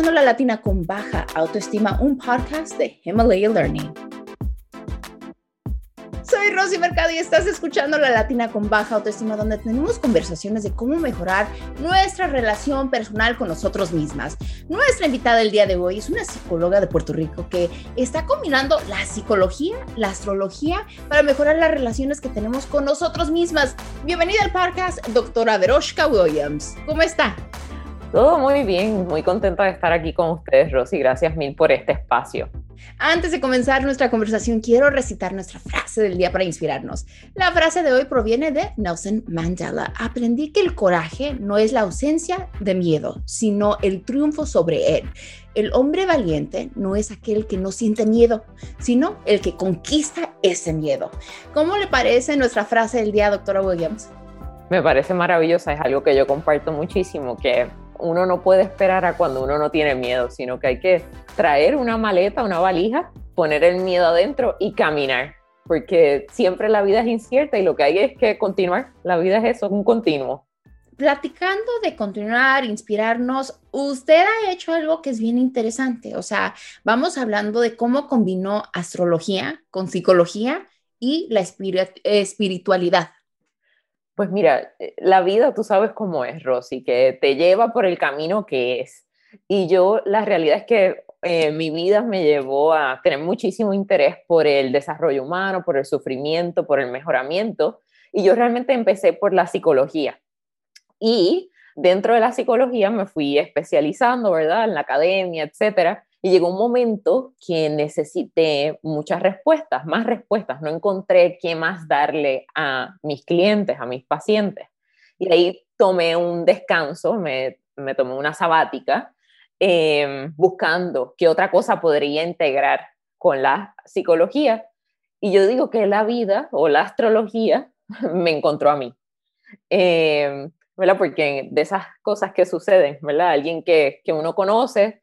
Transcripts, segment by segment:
escuchando La Latina con Baja Autoestima, un podcast de Himalaya Learning. Soy Rosy Mercado y estás escuchando La Latina con Baja Autoestima, donde tenemos conversaciones de cómo mejorar nuestra relación personal con nosotros mismas. Nuestra invitada del día de hoy es una psicóloga de Puerto Rico que está combinando la psicología, la astrología, para mejorar las relaciones que tenemos con nosotros mismas. Bienvenida al podcast, doctora Veroshka Williams. ¿Cómo está? Todo muy bien, muy contenta de estar aquí con ustedes, Rosy. Gracias mil por este espacio. Antes de comenzar nuestra conversación, quiero recitar nuestra frase del día para inspirarnos. La frase de hoy proviene de Nelson Mandela. Aprendí que el coraje no es la ausencia de miedo, sino el triunfo sobre él. El hombre valiente no es aquel que no siente miedo, sino el que conquista ese miedo. ¿Cómo le parece nuestra frase del día, doctora Williams? Me parece maravillosa, es algo que yo comparto muchísimo, que uno no puede esperar a cuando uno no tiene miedo, sino que hay que traer una maleta, una valija, poner el miedo adentro y caminar, porque siempre la vida es incierta y lo que hay es que continuar. La vida es eso, un continuo. Platicando de continuar, inspirarnos, usted ha hecho algo que es bien interesante. O sea, vamos hablando de cómo combinó astrología con psicología y la espiritualidad. Pues mira, eh, la vida tú sabes cómo es, Rosy, que te lleva por el camino que es. Y yo, la realidad es que eh, mi vida me llevó a tener muchísimo interés por el desarrollo humano, por el sufrimiento, por el mejoramiento. Y yo realmente empecé por la psicología. Y dentro de la psicología me fui especializando, ¿verdad? En la academia, etcétera. Y llegó un momento que necesité muchas respuestas, más respuestas. No encontré qué más darle a mis clientes, a mis pacientes. Y ahí tomé un descanso, me, me tomé una sabática, em, buscando qué otra cosa podría integrar con la psicología. Y yo digo que la vida o la astrología me encontró a mí. Eh, ¿verdad? Porque de esas cosas que suceden, ¿verdad? Alguien que, que uno conoce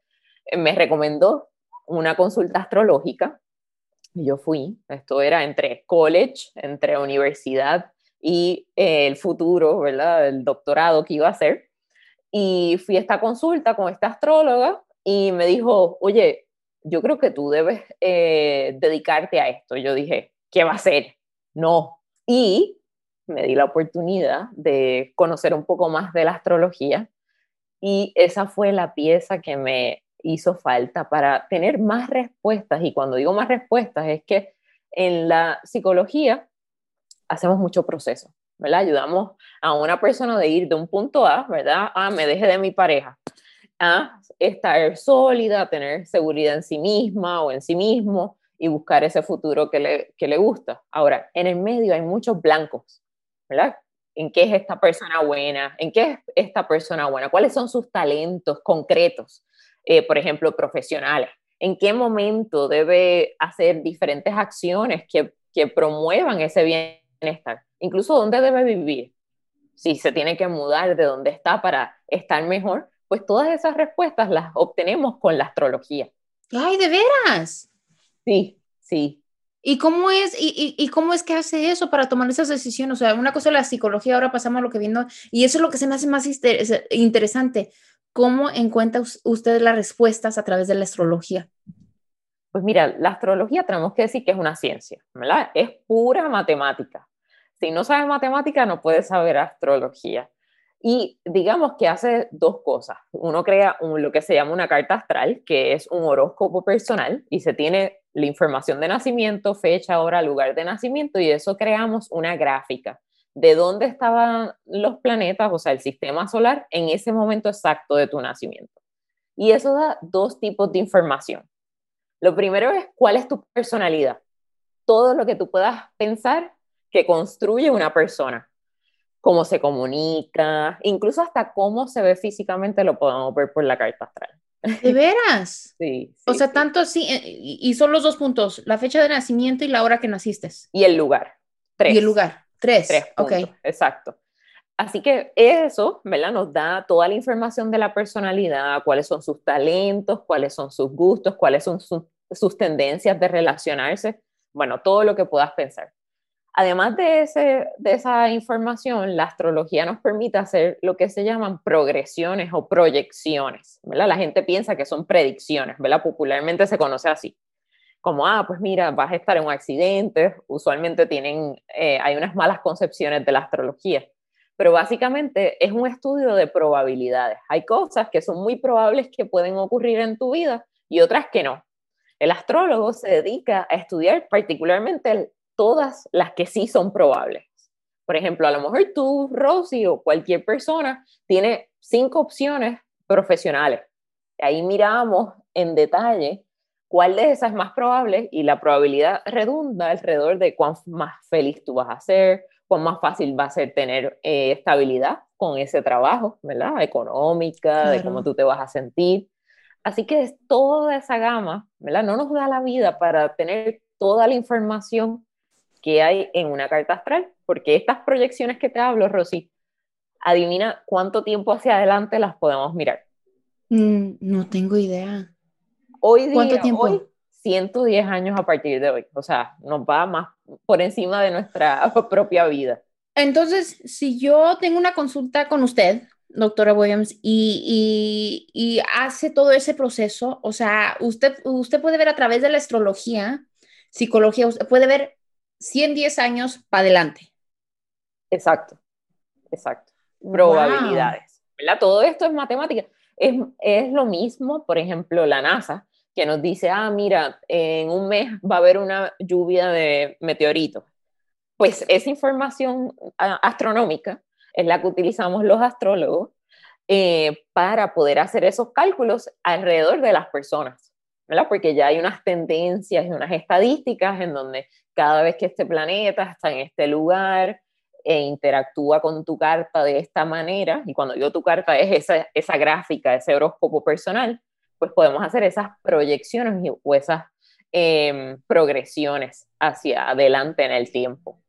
me recomendó una consulta astrológica. Yo fui, esto era entre college, entre universidad y eh, el futuro, ¿verdad? El doctorado que iba a hacer. Y fui a esta consulta con esta astróloga y me dijo, oye, yo creo que tú debes eh, dedicarte a esto. Yo dije, ¿qué va a ser? No. Y me di la oportunidad de conocer un poco más de la astrología y esa fue la pieza que me hizo falta para tener más respuestas. Y cuando digo más respuestas es que en la psicología hacemos mucho proceso, ¿verdad? Ayudamos a una persona de ir de un punto A, ¿verdad? A me deje de mi pareja, a estar sólida, tener seguridad en sí misma o en sí mismo y buscar ese futuro que le, que le gusta. Ahora, en el medio hay muchos blancos, ¿verdad? ¿En qué es esta persona buena? ¿En qué es esta persona buena? ¿Cuáles son sus talentos concretos? Eh, por ejemplo, profesionales. ¿En qué momento debe hacer diferentes acciones que, que promuevan ese bienestar? Incluso dónde debe vivir. Si se tiene que mudar de donde está para estar mejor, pues todas esas respuestas las obtenemos con la astrología. ¡Ay, de veras! Sí, sí. ¿Y cómo es, y, y, cómo es que hace eso para tomar esas decisiones? O sea, una cosa es la psicología, ahora pasamos a lo que viendo, y eso es lo que se me hace más interesante. ¿Cómo encuentra usted las respuestas a través de la astrología? Pues mira, la astrología tenemos que decir que es una ciencia, ¿verdad? Es pura matemática. Si no sabes matemática, no puedes saber astrología. Y digamos que hace dos cosas. Uno crea lo que se llama una carta astral, que es un horóscopo personal, y se tiene la información de nacimiento, fecha, hora, lugar de nacimiento, y eso creamos una gráfica de dónde estaban los planetas, o sea, el sistema solar, en ese momento exacto de tu nacimiento. Y eso da dos tipos de información. Lo primero es cuál es tu personalidad. Todo lo que tú puedas pensar que construye una persona. Cómo se comunica, incluso hasta cómo se ve físicamente lo podemos ver por la carta astral. ¿De veras? Sí. o sea, tanto así, eh, y son los dos puntos, la fecha de nacimiento y la hora que naciste. Y el lugar. Tres. Y el lugar. Tres. Tres ok. Exacto. Así que eso, ¿verdad? Nos da toda la información de la personalidad, cuáles son sus talentos, cuáles son sus gustos, cuáles son sus tendencias de relacionarse, bueno, todo lo que puedas pensar. Además de, ese, de esa información, la astrología nos permite hacer lo que se llaman progresiones o proyecciones, ¿verdad? La gente piensa que son predicciones, ¿verdad? Popularmente se conoce así. Como, ah, pues mira, vas a estar en un accidente, usualmente tienen, eh, hay unas malas concepciones de la astrología, pero básicamente es un estudio de probabilidades. Hay cosas que son muy probables que pueden ocurrir en tu vida y otras que no. El astrólogo se dedica a estudiar particularmente todas las que sí son probables. Por ejemplo, a lo mejor tú, Rosy, o cualquier persona tiene cinco opciones profesionales. Ahí miramos en detalle cuál de esas es más probable y la probabilidad redunda alrededor de cuán más feliz tú vas a ser, cuán más fácil va a ser tener eh, estabilidad con ese trabajo, ¿verdad? Económica, de cómo tú te vas a sentir. Así que es toda esa gama, ¿verdad? No nos da la vida para tener toda la información que hay en una carta astral, porque estas proyecciones que te hablo, Rosy, adivina cuánto tiempo hacia adelante las podemos mirar. Mm, no tengo idea. Hoy día, tiempo? Hoy, 110 años a partir de hoy. O sea, nos va más por encima de nuestra propia vida. Entonces, si yo tengo una consulta con usted, doctora Williams, y, y, hace todo ese proceso, o sea, usted, usted puede ver a través de la astrología, psicología, usted puede ver 110 años para adelante. Exacto, exacto. Probabilidades. Todo esto es matemática. Es, es lo mismo, por ejemplo, la NASA, que nos dice, ah, mira, en un mes va a haber una lluvia de meteoritos. Pues esa información astronómica es la que utilizamos los astrólogos eh, para poder hacer esos cálculos alrededor de las personas, ¿verdad? Porque ya hay unas tendencias y unas estadísticas en donde cada vez que este planeta está en este lugar e interactúa con tu carta de esta manera, y cuando digo tu carta es esa, esa gráfica, ese horóscopo personal, pues podemos hacer esas proyecciones o esas em, progresiones hacia adelante en el tiempo.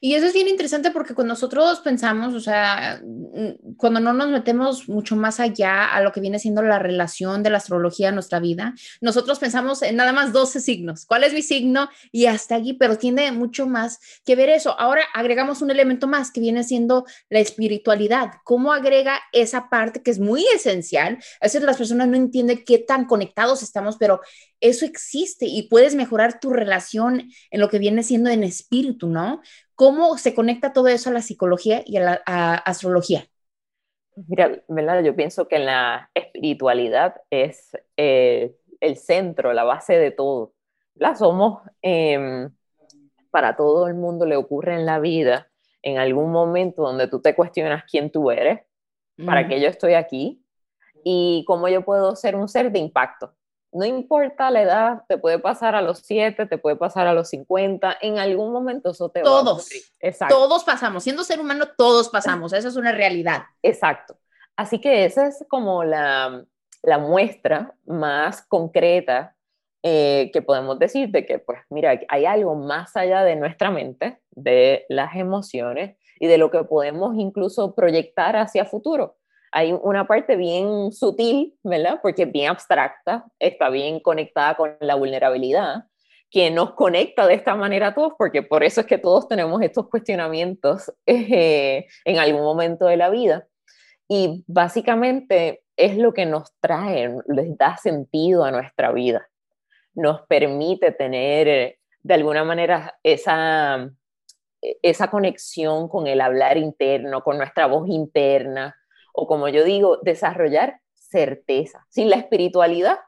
Y eso es bien interesante porque cuando nosotros pensamos, o sea, mm, cuando no nos metemos mucho más allá a lo que viene siendo la relación de la astrología en nuestra vida, nosotros pensamos en nada más 12 signos. ¿Cuál es mi signo? Y hasta allí, pero tiene mucho más que ver eso. Ahora agregamos un elemento más que viene siendo la espiritualidad. ¿Cómo agrega esa parte que es muy esencial? A veces las personas no entienden qué tan conectados estamos, pero eso existe y puedes mejorar tu relación en lo que viene siendo en espíritu, ¿no? ¿Cómo se conecta todo eso a la psicología y a la astrología? Mira, ¿verdad? yo pienso que la espiritualidad es eh, el centro, la base de todo. La somos, em, para todo el mundo le ocurre en la vida, en algún momento donde tú te cuestionas quién tú eres, para qué yo estoy aquí y cómo yo puedo ser un ser de impacto no importa la edad, te puede pasar a los 7, te puede pasar a los 50, en algún momento eso te todos, va a ocurrir. Exacto. Todos pasamos, siendo ser humano, todos pasamos, eso es una realidad. Exacto. Así que esa es como la, la muestra más concreta eh, que podemos decir de que, pues, mira, hay algo más allá de nuestra mente, de las emociones y de lo que podemos incluso proyectar hacia futuro hay una parte bien sutil, ¿verdad? Porque es bien abstracta, está bien conectada con la vulnerabilidad, que nos conecta de esta manera a todos, porque por eso es que todos tenemos estos cuestionamientos eh, en algún momento de la vida. Y básicamente es lo que nos trae, les da sentido a nuestra vida, nos permite tener de alguna manera esa, esa conexión con el hablar interno, con nuestra voz interna, o como yo digo, desarrollar certeza. Sin la espiritualidad,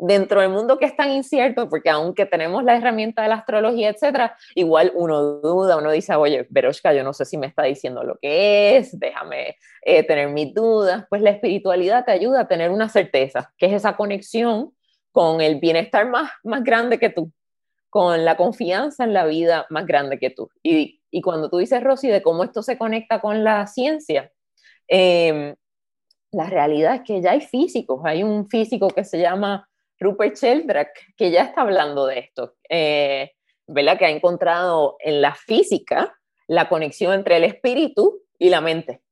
dentro del mundo que es tan incierto, porque aunque tenemos la herramienta de la astrología, etcétera, igual uno duda, uno dice, oye, Veroshka, yo no sé si me está diciendo lo que es, déjame eh, tener mis dudas. Pues la espiritualidad te ayuda a tener una certeza, que es esa conexión con el bienestar más, más grande que tú, con la confianza en la vida más grande que tú. Y, y cuando tú dices, Rosy, de cómo esto se conecta con la ciencia, Em, la realidad es que ya hay físicos, hay un físico que se llama Rupert Sheldrake que ya está hablando de esto, eh, ¿verdad? Que ha encontrado en la física la conexión entre el espíritu y la mente.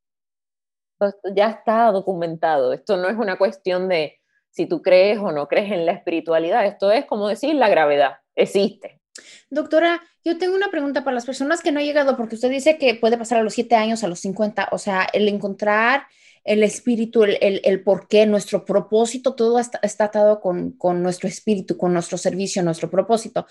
Esto ya está documentado, esto no es una cuestión de si tú crees o no crees en la espiritualidad, esto es como decir la gravedad, existe, Doctora, yo tengo una pregunta para las personas que no han llegado, porque usted dice que puede pasar a los siete años, a los 50, o sea, el encontrar el espíritu, el, el, el por qué, nuestro propósito, todo está, está atado con, con, nuestro espíritu, con nuestro servicio, nuestro propósito.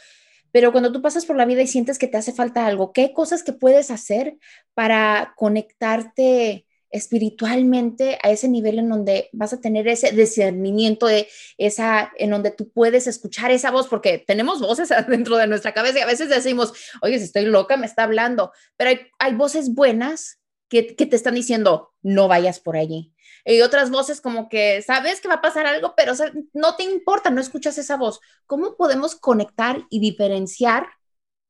Pero cuando tú pasas por la vida y sientes que te hace falta algo, ¿qué cosas que puedes hacer para conectarte espiritualmente a ese nivel en donde vas a tener ese discernimiento de esa, en donde tú puedes escuchar esa voz, porque tenemos voces dentro de nuestra cabeza y a veces decimos, oye, si estoy loca, me está hablando, pero hay, hay voces buenas que, que, te están diciendo, no vayas por allí. Y otras voces como que sabes que va a pasar algo, pero no te importa, no escuchas esa voz. ¿Cómo podemos conectar y diferenciar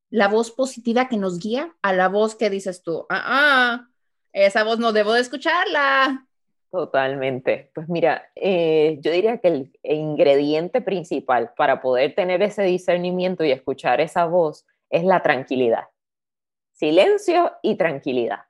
la voz positiva que nos guía a la voz que dices tú, ah, ah, esa voz no debo de escucharla. Totalmente. Pues mira, eh, yo diría que el ingrediente principal para poder tener ese discernimiento y escuchar esa voz es la tranquilidad. Silencio y tranquilidad.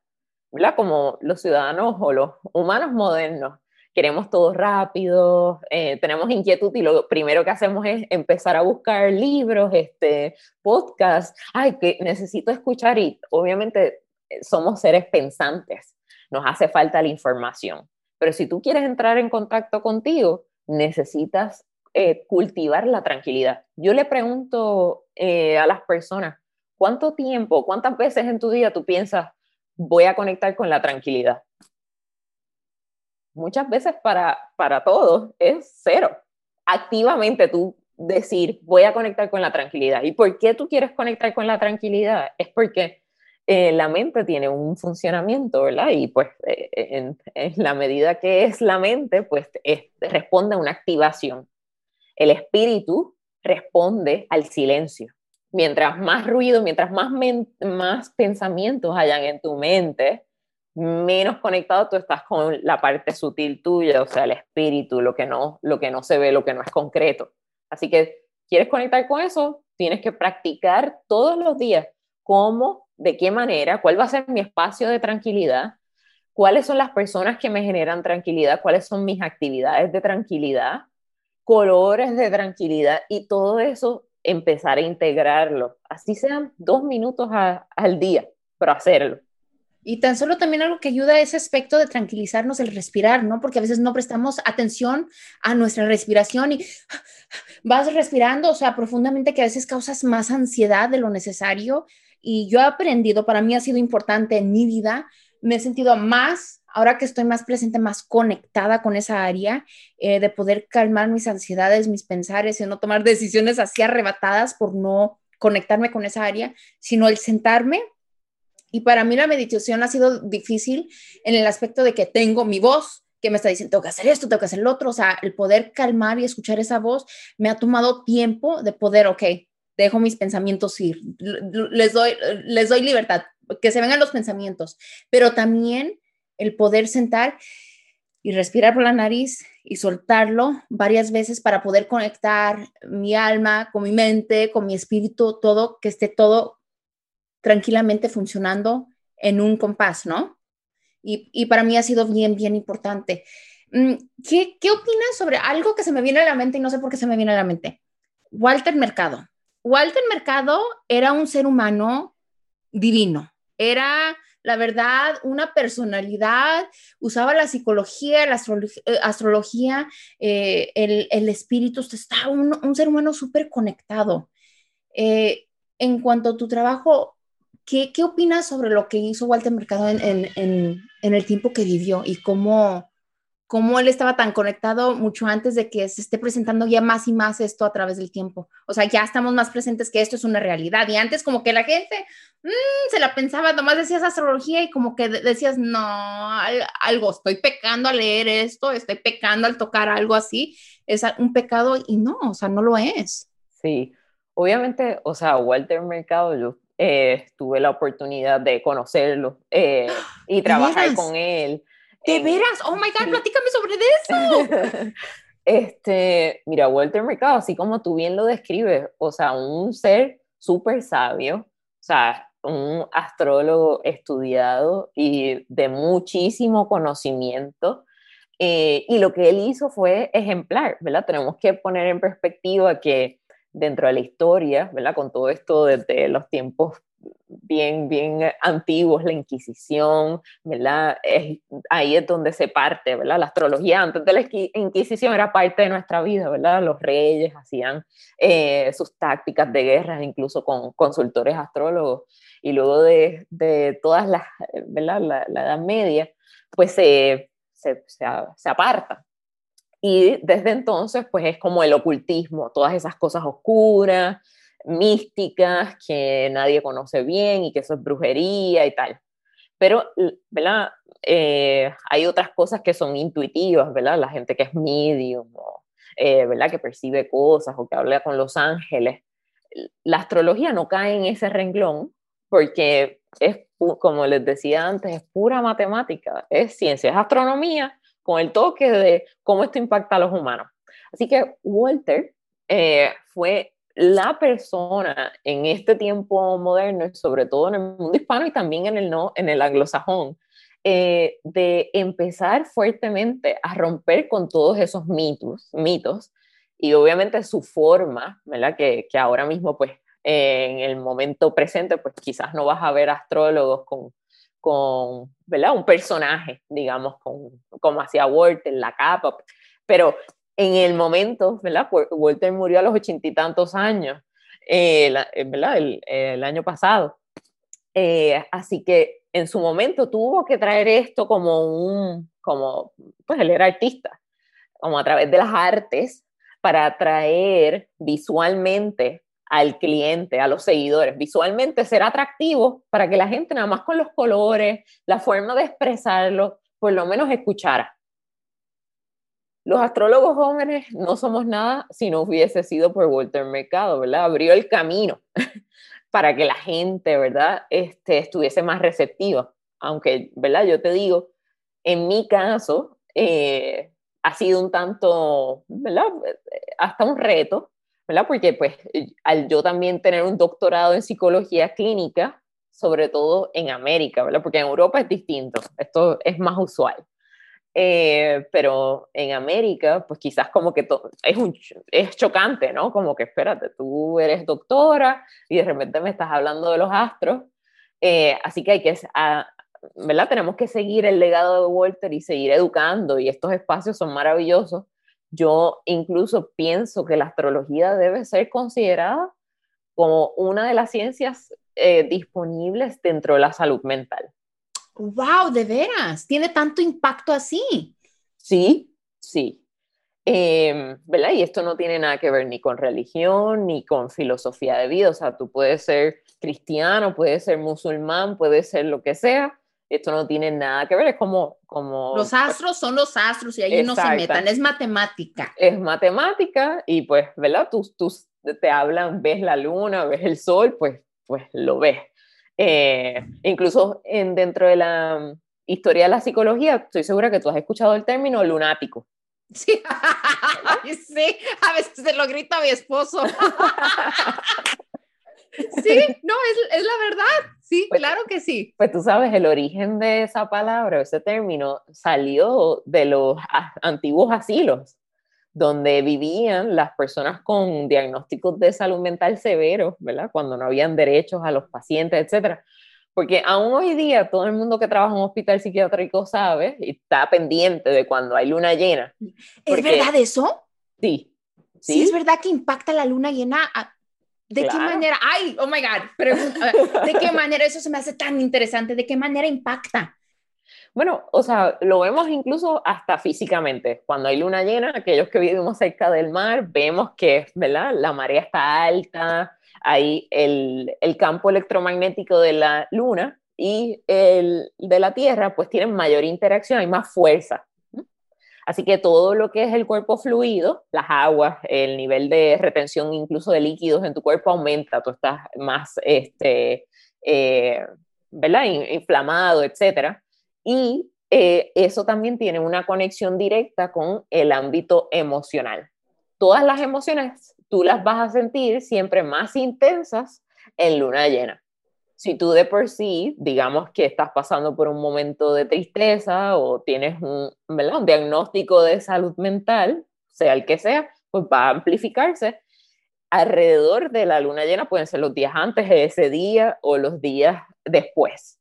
¿Verdad? Como los ciudadanos o los humanos modernos, queremos todo rápido, eh, tenemos inquietud y lo primero que hacemos es empezar a buscar libros, este, podcasts, ay, que necesito escuchar y obviamente somos seres pensantes, nos hace falta la información. Pero si tú quieres entrar en contacto contigo, necesitas eh, cultivar la tranquilidad. Yo le pregunto eh, a las personas, ¿cuánto tiempo, cuántas veces en tu día tú piensas, voy a conectar con la tranquilidad? Muchas veces para, para todos es cero. Activamente tú decir, voy a conectar con la tranquilidad. ¿Y por qué tú quieres conectar con la tranquilidad? Es porque eh, la mente tiene un funcionamiento, ¿verdad? Y pues eh, en, en, la medida que es la mente, pues es, responde a una activación. El espíritu responde al silencio. Mientras más ruido, mientras más, más pensamientos hayan en tu mente, menos conectado tú estás con la parte sutil tuya, o sea, el espíritu, lo que no, lo que no se ve, lo que no es concreto. Así que, ¿quieres conectar con eso? Tienes que practicar todos los días cómo de qué manera, cuál va a ser mi espacio de tranquilidad, cuáles son las personas que me generan tranquilidad, cuáles son mis actividades de tranquilidad, colores de tranquilidad y todo eso empezar a integrarlo, así sean dos minutos al día, pero hacerlo. Y tan solo también algo que ayuda a ese aspecto de tranquilizarnos, el respirar, ¿no? Porque a veces no prestamos atención a nuestra respiración y vas respirando, o sea, profundamente que a veces causas más ansiedad de lo necesario y yo he aprendido, para mí ha sido importante en mi vida, me he sentido más, ahora que estoy más presente, más conectada con esa área, eh, de poder calmar mis ansiedades, mis pensares y no tomar decisiones así arrebatadas por no conectarme con esa área, sino el sentarme. Y para mí la meditación ha sido difícil en el aspecto de que tengo mi voz, que me está diciendo, tengo que hacer esto, tengo que hacer lo otro, o sea, el poder calmar y escuchar esa voz me ha tomado tiempo de poder, ok, dejo mis pensamientos ir, les doy, les doy libertad, que se vengan los pensamientos, pero también el poder sentar y respirar por la nariz y soltarlo varias veces para poder conectar mi alma con mi mente, con mi espíritu, todo, que esté todo tranquilamente funcionando en un compás, ¿no? Y, y para mí ha sido bien, bien importante. Mm, ¿Qué, ¿Qué opinas sobre algo que se me viene a la mente y no sé por qué se me viene a la mente? Walter Mercado. Walter Mercado era un ser humano divino, era la verdad una personalidad, usaba la psicología, la eh, astrología, eh, el, espíritu, está un, ser humano súper conectado. Eh, en cuanto a tu trabajo, ¿qué, ¿qué, opinas sobre lo que hizo Walter Mercado en el tiempo que vivió y cómo, cómo él estaba tan conectado mucho antes de que se esté presentando ya más y más esto a través del tiempo. O sea, ya estamos más presentes que esto es una realidad. Y antes como que la gente mmm, se la pensaba, nomás decías astrología y como que decías, no, algo, estoy pecando al leer esto, estoy pecando al tocar algo así. Es un pecado y no, o sea, no lo es. Sí, obviamente, o sea, Walter Mercado, yo eh, tuve la oportunidad de conocerlo eh, y trabajar con él. ¿De eh, veras? Oh my God, platícame sobre eso. este, mira, Walter Mercado, así como tú bien lo describes, o sea, un ser súper sabio, o sea, un astrólogo estudiado y de muchísimo conocimiento. Eh, y lo que él hizo fue ejemplar, ¿verdad? Tenemos que poner en perspectiva que dentro de la historia, ¿verdad? Con todo esto desde los tiempos bien, bien antiguos, la Inquisición, ¿verdad? ahí es donde se parte, ¿verdad? La astrología antes de la Inquisición era parte de nuestra vida, ¿verdad? Los reyes hacían eh, sus tácticas de guerra, incluso con consultores astrólogos, y luego de, de todas las, ¿verdad? La, Edad Media, pues se, se, se aparta, y desde entonces, pues es como el ocultismo, todas esas cosas oscuras, místicas, que nadie conoce bien y que eso es brujería y tal. Pero, ¿verdad? Eh, hay otras cosas que son intuitivas, ¿verdad? La gente que es medium, eh, ¿verdad? Que percibe cosas o que habla con los ángeles. La astrología no cae en ese renglón porque es, como les decía antes, es pura matemática, es ciencia, es astronomía con el toque de cómo esto impacta a los humanos. Así que Walter eh, fue la persona en este tiempo moderno, sobre todo en el mundo hispano y también en el, no, en el anglosajón, eh, de empezar fuertemente a romper con todos esos mitos, mitos y obviamente su forma, ¿verdad? Que, que ahora mismo, pues, en el momento presente, pues quizás no vas a ver astrólogos con con, ¿verdad? Un personaje, digamos, con, como hacía Walter, la capa, pero en el momento, ¿verdad? Walter murió a los ochenta y tantos años, eh, eh, ¿verdad? El, año pasado. Eh, así que en su momento tuvo que traer esto como un, como, pues él era artista, como a través de las artes, para atraer visualmente al cliente, a los seguidores, visualmente ser atractivo para que la gente nada más con los colores, la forma de expresarlo, por lo menos escuchara. Los astrólogos jóvenes no somos nada si no hubiese sido por Walter Mercado, ¿verdad? Abrió el camino para que la gente, ¿verdad? Este, estuviese más receptiva. Aunque, ¿verdad? Yo te digo, en mi caso, eh, ha sido un tanto, ¿verdad? Hasta un reto, ¿verdad? Porque pues al yo también tener un doctorado en psicología clínica, sobre todo en América, ¿verdad? Porque en Europa es distinto, esto es más usual. Eh, pero en América, pues quizás como que es, un, es chocante, ¿no? Como que espérate, tú eres doctora y de repente me estás hablando de los astros, eh, así que hay que, ¿verdad? Tenemos que seguir el legado de Walter y seguir educando y estos espacios son maravillosos yo incluso pienso que la astrología debe ser considerada como una de las ciencias eh, disponibles dentro de la salud mental. ¡Wow! ¿De veras? ¿Tiene tanto impacto así? Sí, sí. Em, ¿Verdad? Y esto no tiene nada que ver ni con religión ni con filosofía de vida. O sea, tú puedes ser cristiano, puedes ser musulmán, puedes ser lo que sea, esto no tiene nada que ver, es como... como los astros son los astros y ahí no se metan, es matemática. Es matemática y pues, ¿verdad? Tú, tú te hablan, ves la luna, ves el sol, pues, pues lo ves. Eh, incluso en, dentro de la historia de la psicología, estoy segura que tú has escuchado el término lunático. Sí, sí, a veces se lo grita mi esposo. Sí, no, es, es, la verdad. Sí, pues, claro que sí. Pues tú sabes, el origen de esa palabra, ese término, salió de los antiguos asilos, donde vivían las personas con diagnósticos de salud mental severos, ¿verdad? Cuando no habían derechos a los pacientes, etcétera. Porque aún hoy día todo el mundo que trabaja en un hospital psiquiátrico sabe y está pendiente de cuando hay luna llena. ¿Es verdad eso? Sí. Sí, sí es verdad que impacta la luna llena ¿De qué manera? Ay, oh my God, ¿de qué manera eso se me hace tan interesante? ¿De qué manera impacta? Bueno, o sea, lo vemos incluso hasta físicamente. Cuando hay luna llena, aquellos que vivimos cerca del mar, vemos que, ¿verdad? La marea está alta, hay el, el campo electromagnético de la luna y el de la Tierra, pues tienen mayor interacción, hay más fuerza. Así que todo lo que es el cuerpo fluido, las aguas, el nivel de retención incluso de líquidos en tu cuerpo aumenta, tú estás más, este, eh, ¿verdad? Inflamado, etc. Y eh, eso también tiene una conexión directa con el ámbito emocional. Todas las emociones tú las vas a sentir siempre más intensas en luna llena si tú de por sí, digamos que estás pasando por un momento de tristeza o tienes un, un diagnóstico de salud mental, sea el que sea, pues va a amplificarse. alrededor de la luna llena, pueden ser los días antes de ese día o los días después.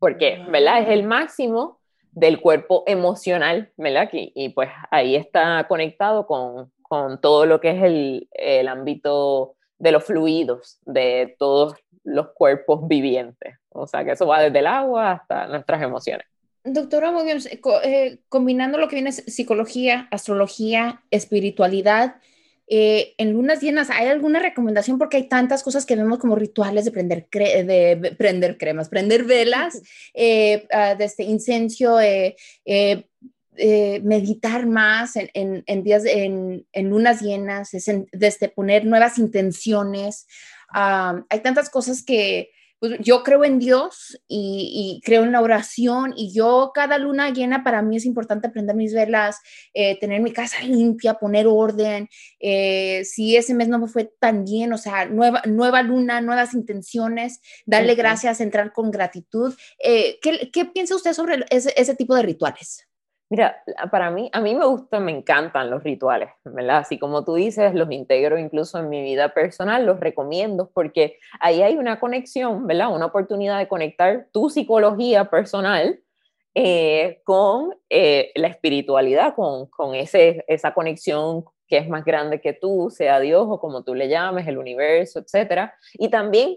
Porque, ¿verdad? Es el máximo del cuerpo emocional, ¿verdad? Y, y pues ahí está conectado con, con todo lo que es el, el ámbito de los fluidos de todos los cuerpos vivientes. O sea, que eso va desde el agua hasta nuestras emociones. Doctora Williams, eh, combinando lo que viene psicología, astrología, espiritualidad, eh, en lunas llenas, ¿hay alguna recomendación? Porque hay tantas cosas que vemos como rituales de prender, de prender cremas, prender velas, eh, uh, este incenso, meditar más en, en, días, en, lunas llenas, desde poner nuevas intenciones. Ah, hay tantas cosas que, pues yo creo en Dios y, creo en la oración y yo cada luna llena para mí es importante prender mis velas, eh, tener mi casa limpia, poner orden. Eh, si ese mes no me fue tan bien, o sea, nueva, nueva luna, nuevas intenciones, darle gracias, entrar con gratitud. Eh, ¿qué, ¿qué, piensa usted sobre ese, ese tipo de rituales? Mira, para mí, a mí me gustan, me encantan los rituales, ¿verdad? Así como tú dices, los integro incluso en mi vida personal, los recomiendo porque ahí hay una conexión, ¿verdad? Una oportunidad de conectar tu psicología personal eh, con eh, la espiritualidad, con, con ese, esa conexión que es más grande que tú, sea Dios o como tú le llames, el universo, etcétera. Y también,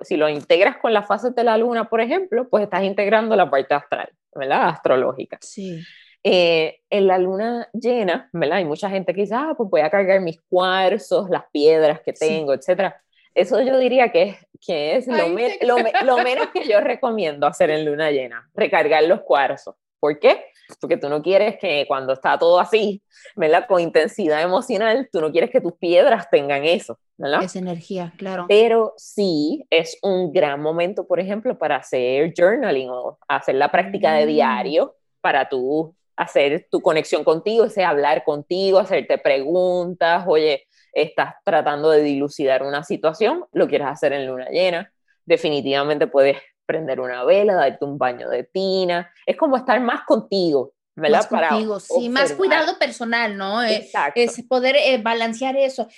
si lo integras con las fases de la luna, por ejemplo, pues estás integrando la parte astral, ¿verdad? Astrológica. Sí. Eh, en la luna llena, ¿verdad? Hay mucha gente que dice, ah, pues voy a cargar mis cuarzos, las piedras que tengo, etcétera. Eso yo diría que es, que es lo, lo, menos que yo recomiendo hacer en luna llena, recargar los cuarzos. ¿Por qué? Porque tú no quieres que cuando está todo así, ¿verdad? Con intensidad emocional, tú no quieres que tus piedras tengan eso, ¿verdad? Esa energía, claro. Pero sí es un gran momento, por ejemplo, para hacer journaling o hacer la práctica de mm. diario para tú hacer tu conexión contigo, ese hablar contigo, hacerte preguntas, oye, estás tratando de dilucidar una situación, lo quieres hacer en luna llena, definitivamente puedes prender una vela, darte un baño de tina, es como estar más contigo, ¿verdad? Más contigo, sí, más cuidado personal, ¿no? Eh, Exacto. Es poder eh, balancear eso.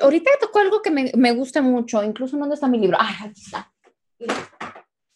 ahorita tocó algo que me, me, gusta mucho, incluso ¿dónde está mi libro? Ah, aquí está.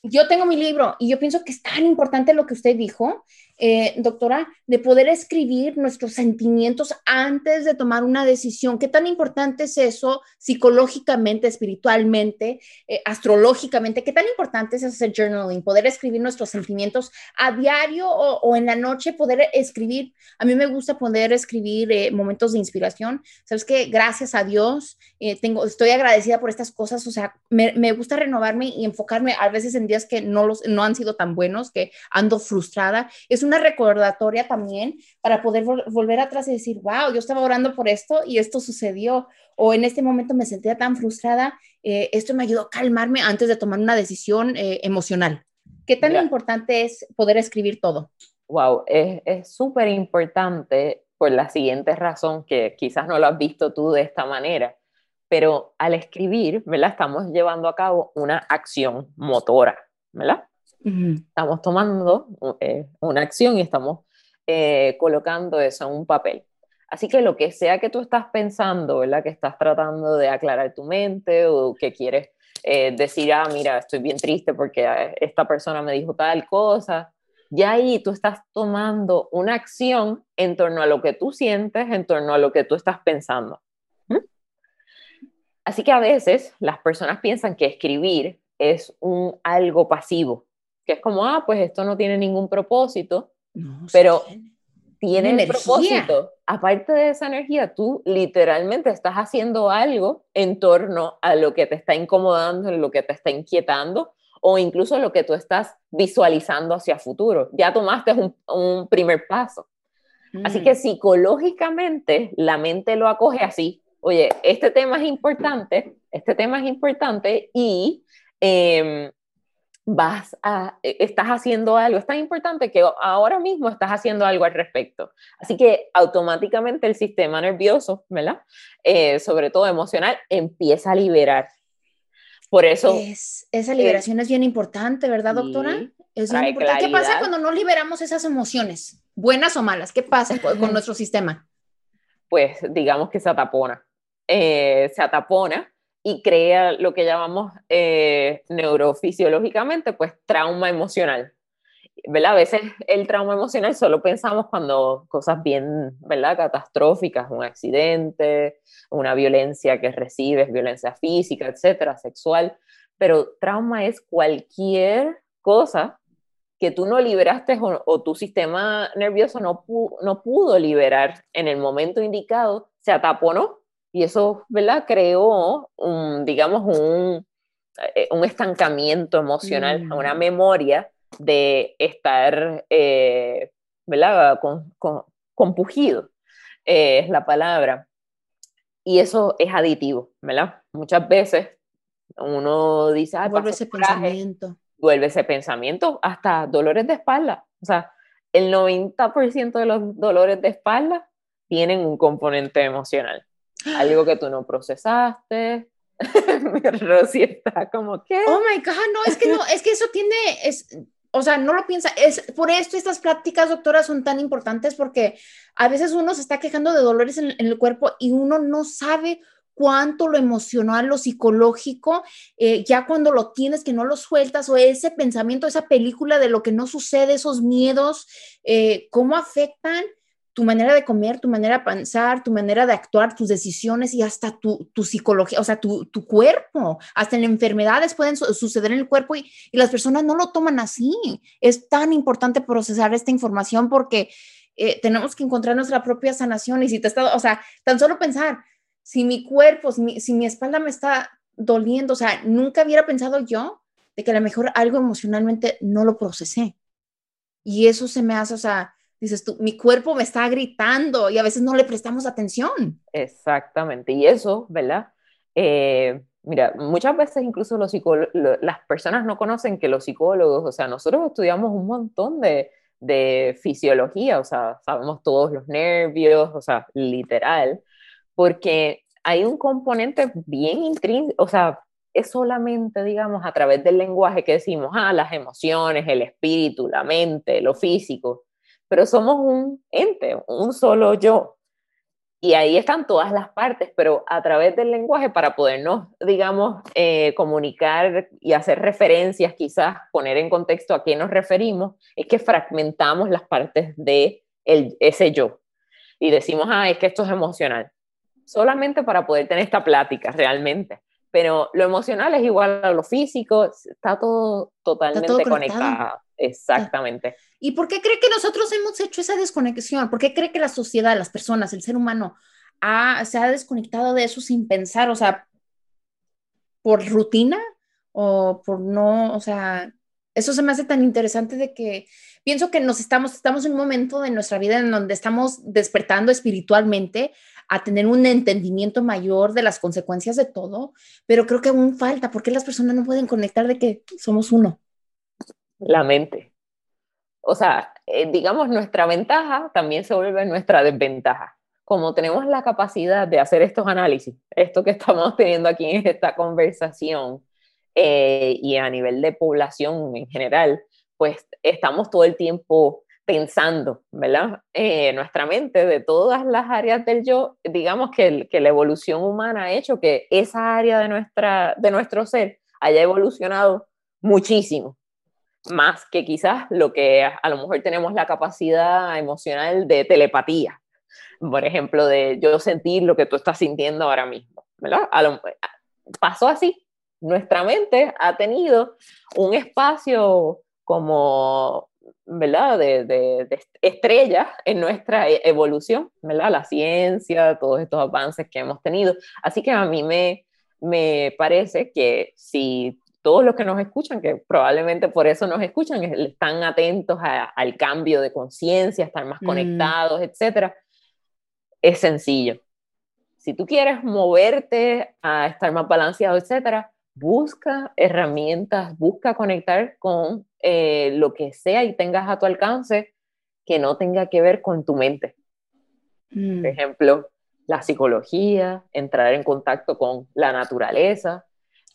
Yo tengo mi libro y yo pienso que es tan importante lo que usted dijo, eh, doctora, de poder escribir nuestros sentimientos antes de tomar una decisión. ¿Qué tan importante es eso psicológicamente, espiritualmente, eh, astrológicamente? ¿Qué tan importante es hacer journaling, poder escribir nuestros sentimientos a diario o, en la noche, poder escribir? A mí me gusta poder escribir eh, momentos de inspiración. Sabes que gracias a Dios tengo, estoy agradecida por estas cosas. O sea, me, gusta renovarme y enfocarme a veces en días que no, los, no han sido tan buenos, que ando frustrada. Es una recordatoria también para poder volver atrás y decir, wow, yo estaba orando por esto y esto sucedió. O en este momento me sentía tan frustrada, eh, esto me ayudó a calmarme antes de tomar una decisión eh, emocional. ¿Qué tan importante es poder escribir todo? Wow, es súper importante por la siguiente razón que quizás no lo has visto tú de esta manera, pero al escribir, ¿verdad? Estamos llevando a cabo una acción motora, ¿verdad? Estamos tomando eh, una acción y estamos eh, colocando eso en un papel. Así que lo que sea que tú estás pensando, ¿verdad? Que estás tratando de aclarar tu mente o que quieres eh, decir, ah, mira, estoy bien triste porque esta persona me dijo tal cosa, ya ahí tú estás tomando una acción en torno a lo que tú sientes, en torno a lo que tú estás pensando. ¿Mm? Así que a veces las personas piensan que escribir es un algo pasivo, que es como, ah, pues esto no tiene ningún propósito, pero tiene, un propósito. Aparte de esa energía, tú literalmente estás haciendo algo en torno a lo que te está incomodando, lo que te está inquietando o incluso lo que tú estás visualizando hacia futuro. Ya tomaste un, un primer paso. Así que mm. psicológicamente la mente lo acoge así. Oye, este tema es importante, este tema es importante y eh, vas a, e, estás haciendo algo, es tan importante que ahora mismo estás haciendo algo al respecto. Así que automáticamente el sistema nervioso, ¿verdad? Eh, sobre todo emocional, empieza a liberar. Por eso... Es, esa liberación es, bien importante, ¿verdad, doctora? Es bien importante. ¿Qué pasa cuando no liberamos esas emociones, buenas o malas? ¿Qué pasa con, con nuestro sistema? Pues digamos que se atapona. eh, se atapona y crea lo que llamamos eh, neurofisiológicamente, pues trauma emocional. ¿verdad? A veces el trauma emocional solo pensamos cuando cosas bien, ¿verdad? Catastróficas, un accidente, una violencia que recibes, violencia física, etcétera, sexual, pero trauma es cualquier cosa que tú no liberaste o, tu sistema nervioso no, no pudo liberar en el momento indicado, se ataponó y eso, ¿verdad? Creó, un, digamos, un, eh, un estancamiento emocional, una mm. memoria de estar, eh, ¿verdad? Con, compugido, eh, es la palabra. Y eso es aditivo, ¿verdad? Muchas veces uno dice, ah, vuelve ese pensamiento. Vuelve ese pensamiento hasta dolores de espalda. O sea, el 90% de los dolores de espalda tienen un componente emocional. Algo que tú no procesaste, Rosy está como que. Oh my God, no, es que no, es que eso tiene, es, o sea, no lo piensa. Es por esto estas prácticas, doctora, son tan importantes porque a veces uno se está quejando de dolores en, el cuerpo y uno no sabe cuánto lo emocional, lo psicológico, eh, ya cuando lo tienes que no lo sueltas o ese pensamiento, esa película de lo que no sucede, esos miedos, eh, cómo afectan tu manera de comer, tu manera de pensar, tu manera de actuar, tus decisiones y hasta tu, tu psicología, o sea, tu, tu, cuerpo, hasta en enfermedades pueden suceder en el cuerpo y, y, las personas no lo toman así. Es tan importante procesar esta información porque eh, tenemos que encontrar nuestra propia sanación y si te está, o sea, tan solo pensar, si mi cuerpo, si mi, si mi espalda me está doliendo, o sea, nunca hubiera pensado yo de que a lo mejor algo emocionalmente no lo procesé. Y eso se me hace, o sea, dices mi cuerpo me está gritando y a veces no le prestamos atención. Exactamente, y eso, ¿verdad? Eh, mira, muchas veces incluso los las personas no conocen que los psicólogos, o sea, nosotros estudiamos un montón de, de fisiología, o sea, sabemos todos los nervios, o sea, literal, porque hay un componente bien intrínseco, o sea, es solamente, digamos, a través del lenguaje que decimos, ah, las emociones, el espíritu, la mente, lo físico, pero somos un ente, un solo yo. Y ahí están todas las partes, pero a través del lenguaje para podernos, digamos, eh, comunicar y hacer referencias, quizás poner en contexto a qué nos referimos, es que fragmentamos las partes de el, ese yo. Y decimos, ah, es que esto es emocional. Solamente para poder tener esta plática realmente. Pero lo emocional es igual a lo físico, está todo totalmente conectado. Exactamente. ¿Y por qué cree que nosotros hemos hecho esa desconexión? ¿Por qué cree que la sociedad, las personas, el ser humano se ha desconectado de eso sin pensar? O sea, por rutina o por no, o sea, eso se me hace tan interesante de que pienso que nos estamos, estamos en un momento de nuestra vida en donde estamos despertando espiritualmente a tener un entendimiento mayor de las consecuencias de todo, pero creo que aún falta, porque las personas no pueden conectar de que somos uno la mente. O sea, eh, digamos, nuestra ventaja también se vuelve nuestra desventaja. Como tenemos la capacidad de hacer estos análisis, esto que estamos teniendo aquí en esta conversación, eh, y a nivel de población en general, pues estamos todo el tiempo pensando, ¿verdad? Eh, nuestra mente de todas las áreas del yo, digamos que, que, la evolución humana ha hecho que esa área de, nuestra, de nuestro ser haya evolucionado muchísimo más que quizás lo que a, lo mejor tenemos la capacidad emocional de telepatía. Por ejemplo, de yo sentir lo que tú estás sintiendo ahora mismo. ¿verdad? pasó así. Nuestra mente ha tenido un espacio como, ¿verdad? De, de, estrella en nuestra e, evolución, ¿verdad? La ciencia, todos estos avances que hemos tenido. Así que a mí me, me parece que si todos los que nos escuchan, que probablemente por eso nos escuchan, están atentos al cambio de conciencia, están más mm. conectados, etc. Es sencillo. Si tú quieres moverte a estar más balanceado, etc., busca herramientas, busca conectar con eh, lo que sea y tengas a tu alcance que no tenga que ver con tu mente. Por mm. ejemplo, la psicología, entrar en contacto con la naturaleza,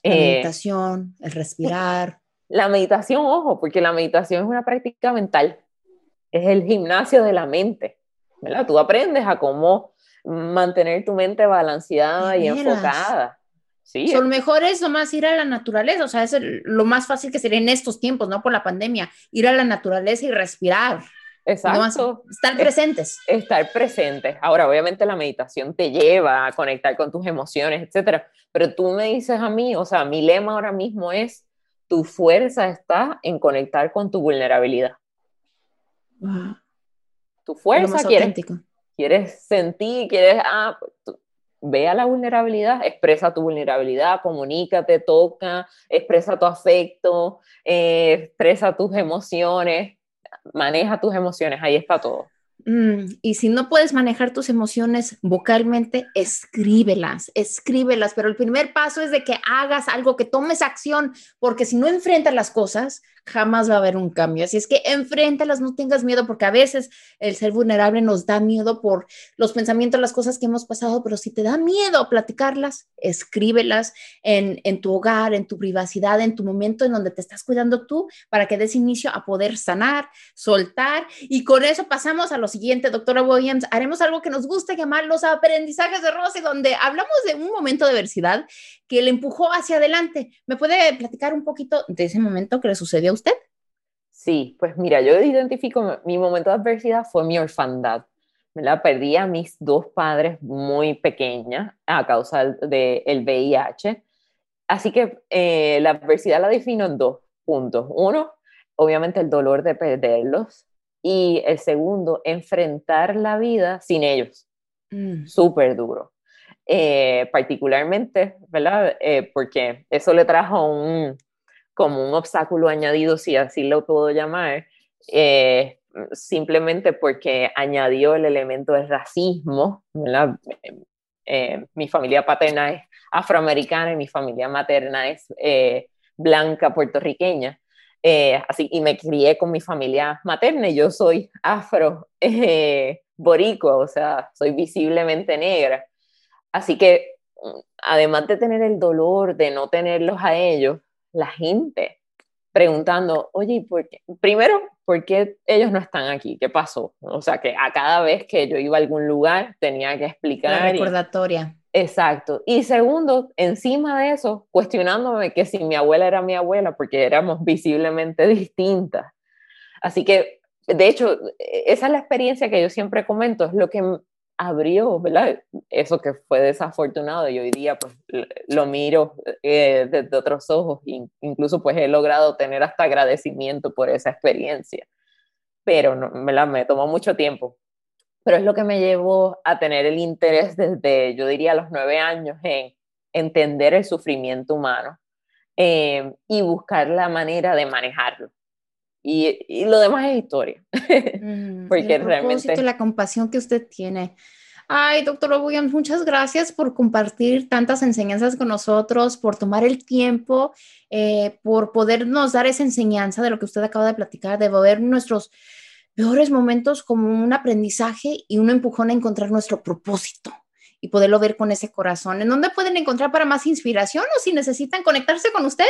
la eh, meditación, el respirar. La meditación, ojo, porque la meditación es una práctica mental, es el gimnasio de la mente, ¿verdad? Tú aprendes a cómo mantener tu mente balanceada y enfocada. Sí. Son mejores nomás ir a la naturaleza, o sea, es lo más fácil que sería en estos tiempos, ¿no? Por la pandemia, ir a la naturaleza y respirar. Exacto. estar presentes. Estar presentes. Ahora, obviamente la meditación te lleva a conectar con tus emociones, etcétera. Pero tú me dices a mí, o sea, mi lema ahora mismo es, tu fuerza está en conectar con tu vulnerabilidad. Tu fuerza quieres, quieres sentir, quieres, ah, pues, vea la vulnerabilidad, expresa tu vulnerabilidad, comunícate, toca, expresa tu afecto, eh, expresa tus emociones, maneja tus emociones, ahí está todo. Mm, y si no puedes manejar tus emociones vocalmente, escríbelas, escríbelas, pero el primer paso es de que hagas algo, que tomes acción, porque si no enfrentas las cosas, jamás va a haber un cambio. Así es que enfréntalas, no tengas miedo, porque a veces el ser vulnerable nos da miedo por los pensamientos, las cosas que hemos pasado, pero si te da miedo platicarlas, escríbelas en, tu hogar, en tu privacidad, en tu momento en donde te estás cuidando tú, para que des inicio a poder sanar, soltar. Y con eso pasamos a lo siguiente, doctora Williams. Haremos algo que nos gusta llamar los aprendizajes de Rosy, donde hablamos de un momento de adversidad que le empujó hacia adelante. ¿Me puede platicar un poquito de ese momento que le sucedió a usted? Sí, pues mira, yo identifico mi momento de adversidad fue mi orfandad. Me la perdí a mis dos padres muy pequeñas a causa del el VIH. Así que eh, la adversidad la defino en dos puntos. Uno, obviamente el dolor de perderlos. Y el segundo, enfrentar la vida sin ellos. Mm. Súper duro. Eh, particularmente, ¿verdad? Eh, porque eso le trajo un, como un obstáculo añadido, si así lo puedo llamar, eh, simplemente porque añadió el elemento del racismo, ¿verdad? mi familia paterna es afroamericana y mi familia materna es blanca puertorriqueña. Así, y me crié con mi familia materna y yo soy afro boricua, o sea, soy visiblemente negra. Así que, mm, además de tener el dolor de no tenerlos a ellos, la gente preguntando, oye, ¿por qué? primero, ¿por qué ellos no están aquí? ¿Qué pasó? O sea, que a cada vez que yo iba a algún lugar tenía que explicar. La recordatoria. Exacto. Y segundo, encima de eso, cuestionándome que si mi abuela era mi abuela, porque éramos visiblemente distintas. Así que, de hecho, e-, esa es la experiencia que yo siempre comento, es lo que abrió, ¿verdad? Eso que fue desafortunado y hoy día pues lo miro eh, desde otros ojos, incluso pues he logrado tener hasta agradecimiento por esa experiencia, pero no, ¿verdad? me tomó mucho tiempo. Pero es lo que me llevó a tener el interés desde, yo diría, los nueve años en entender el sufrimiento humano eh, y buscar la manera de manejarlo. Y, y, lo demás es historia. Mm, Porque el realmente. La compasión que usted tiene. Ay, doctor Williams, muchas gracias por compartir tantas enseñanzas con nosotros, por tomar el tiempo, eh, por podernos dar esa enseñanza de lo que usted acaba de platicar, de ver nuestros peores momentos como un aprendizaje y un empujón a encontrar nuestro propósito y poderlo ver con ese corazón. ¿En dónde pueden encontrar para más inspiración o si necesitan conectarse con usted?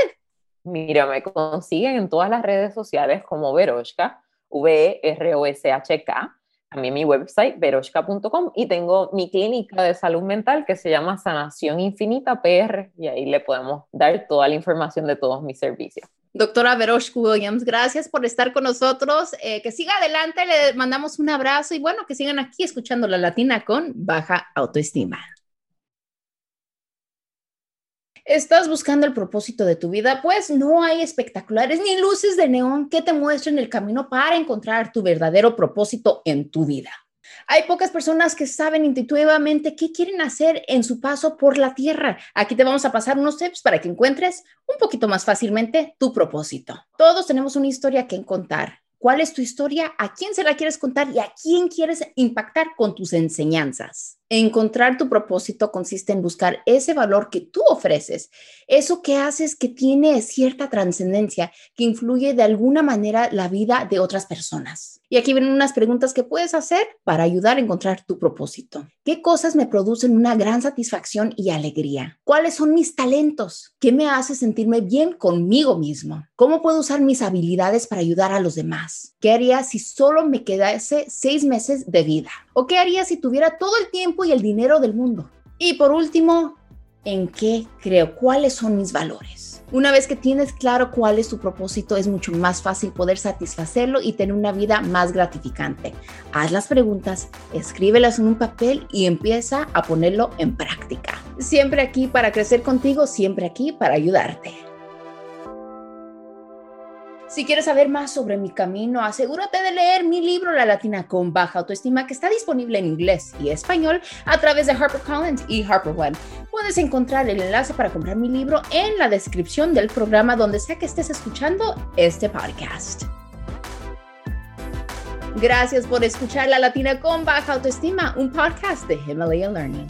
Mira, me consiguen en todas las redes sociales como Veroshka, V-E-R-O-S-H-K, también mi website, veroshka.com, y tengo mi clínica de salud mental que se llama Sanación Infinita PR, y ahí le podemos dar toda la información de todos mis servicios. Doctora Veroshka Williams, gracias por estar con nosotros. Eh, que siga adelante, le mandamos un abrazo y bueno, que sigan aquí escuchando la latina con baja autoestima. ¿Estás buscando el propósito de tu vida? Pues no hay espectaculares ni luces de neón que te muestren el camino para encontrar tu verdadero propósito en tu vida. Hay pocas personas que saben intuitivamente qué quieren hacer en su paso por la tierra. Aquí te vamos a pasar unos tips para que encuentres un poquito más fácilmente tu propósito. Todos tenemos una historia que contar. ¿Cuál es tu historia? ¿A quién se la quieres contar? ¿Y a quién quieres impactar con tus enseñanzas? Encontrar tu propósito consiste en buscar ese valor que tú ofreces, eso que haces que tiene cierta trascendencia, que influye de alguna manera la vida de otras personas. Y aquí vienen unas preguntas que puedes hacer para ayudar a encontrar tu propósito. ¿Qué cosas me producen una gran satisfacción y alegría? ¿Cuáles son mis talentos? ¿Qué me hace sentirme bien conmigo mismo? ¿Cómo puedo usar mis habilidades para ayudar a los demás? ¿Qué haría si solo me quedase seis meses de vida? ¿O qué haría si tuviera todo el tiempo y el dinero del mundo? Y por último, ¿en qué creo? ¿Cuáles son mis valores? Una vez que tienes claro cuál es tu propósito, es mucho más fácil poder satisfacerlo y tener una vida más gratificante. Haz las preguntas, escríbelas en un papel y empieza a ponerlo en práctica. Siempre aquí para crecer contigo, siempre aquí para ayudarte. Si quieres saber más sobre mi camino, asegúrate de leer mi libro La Latina con Baja Autoestima, que está disponible en inglés y español a través de HarperCollins y HarperOne. Puedes encontrar el enlace para comprar mi libro en la descripción del programa donde sea que estés escuchando este podcast. Gracias por escuchar La Latina con Baja Autoestima, un podcast de Himalaya Learning.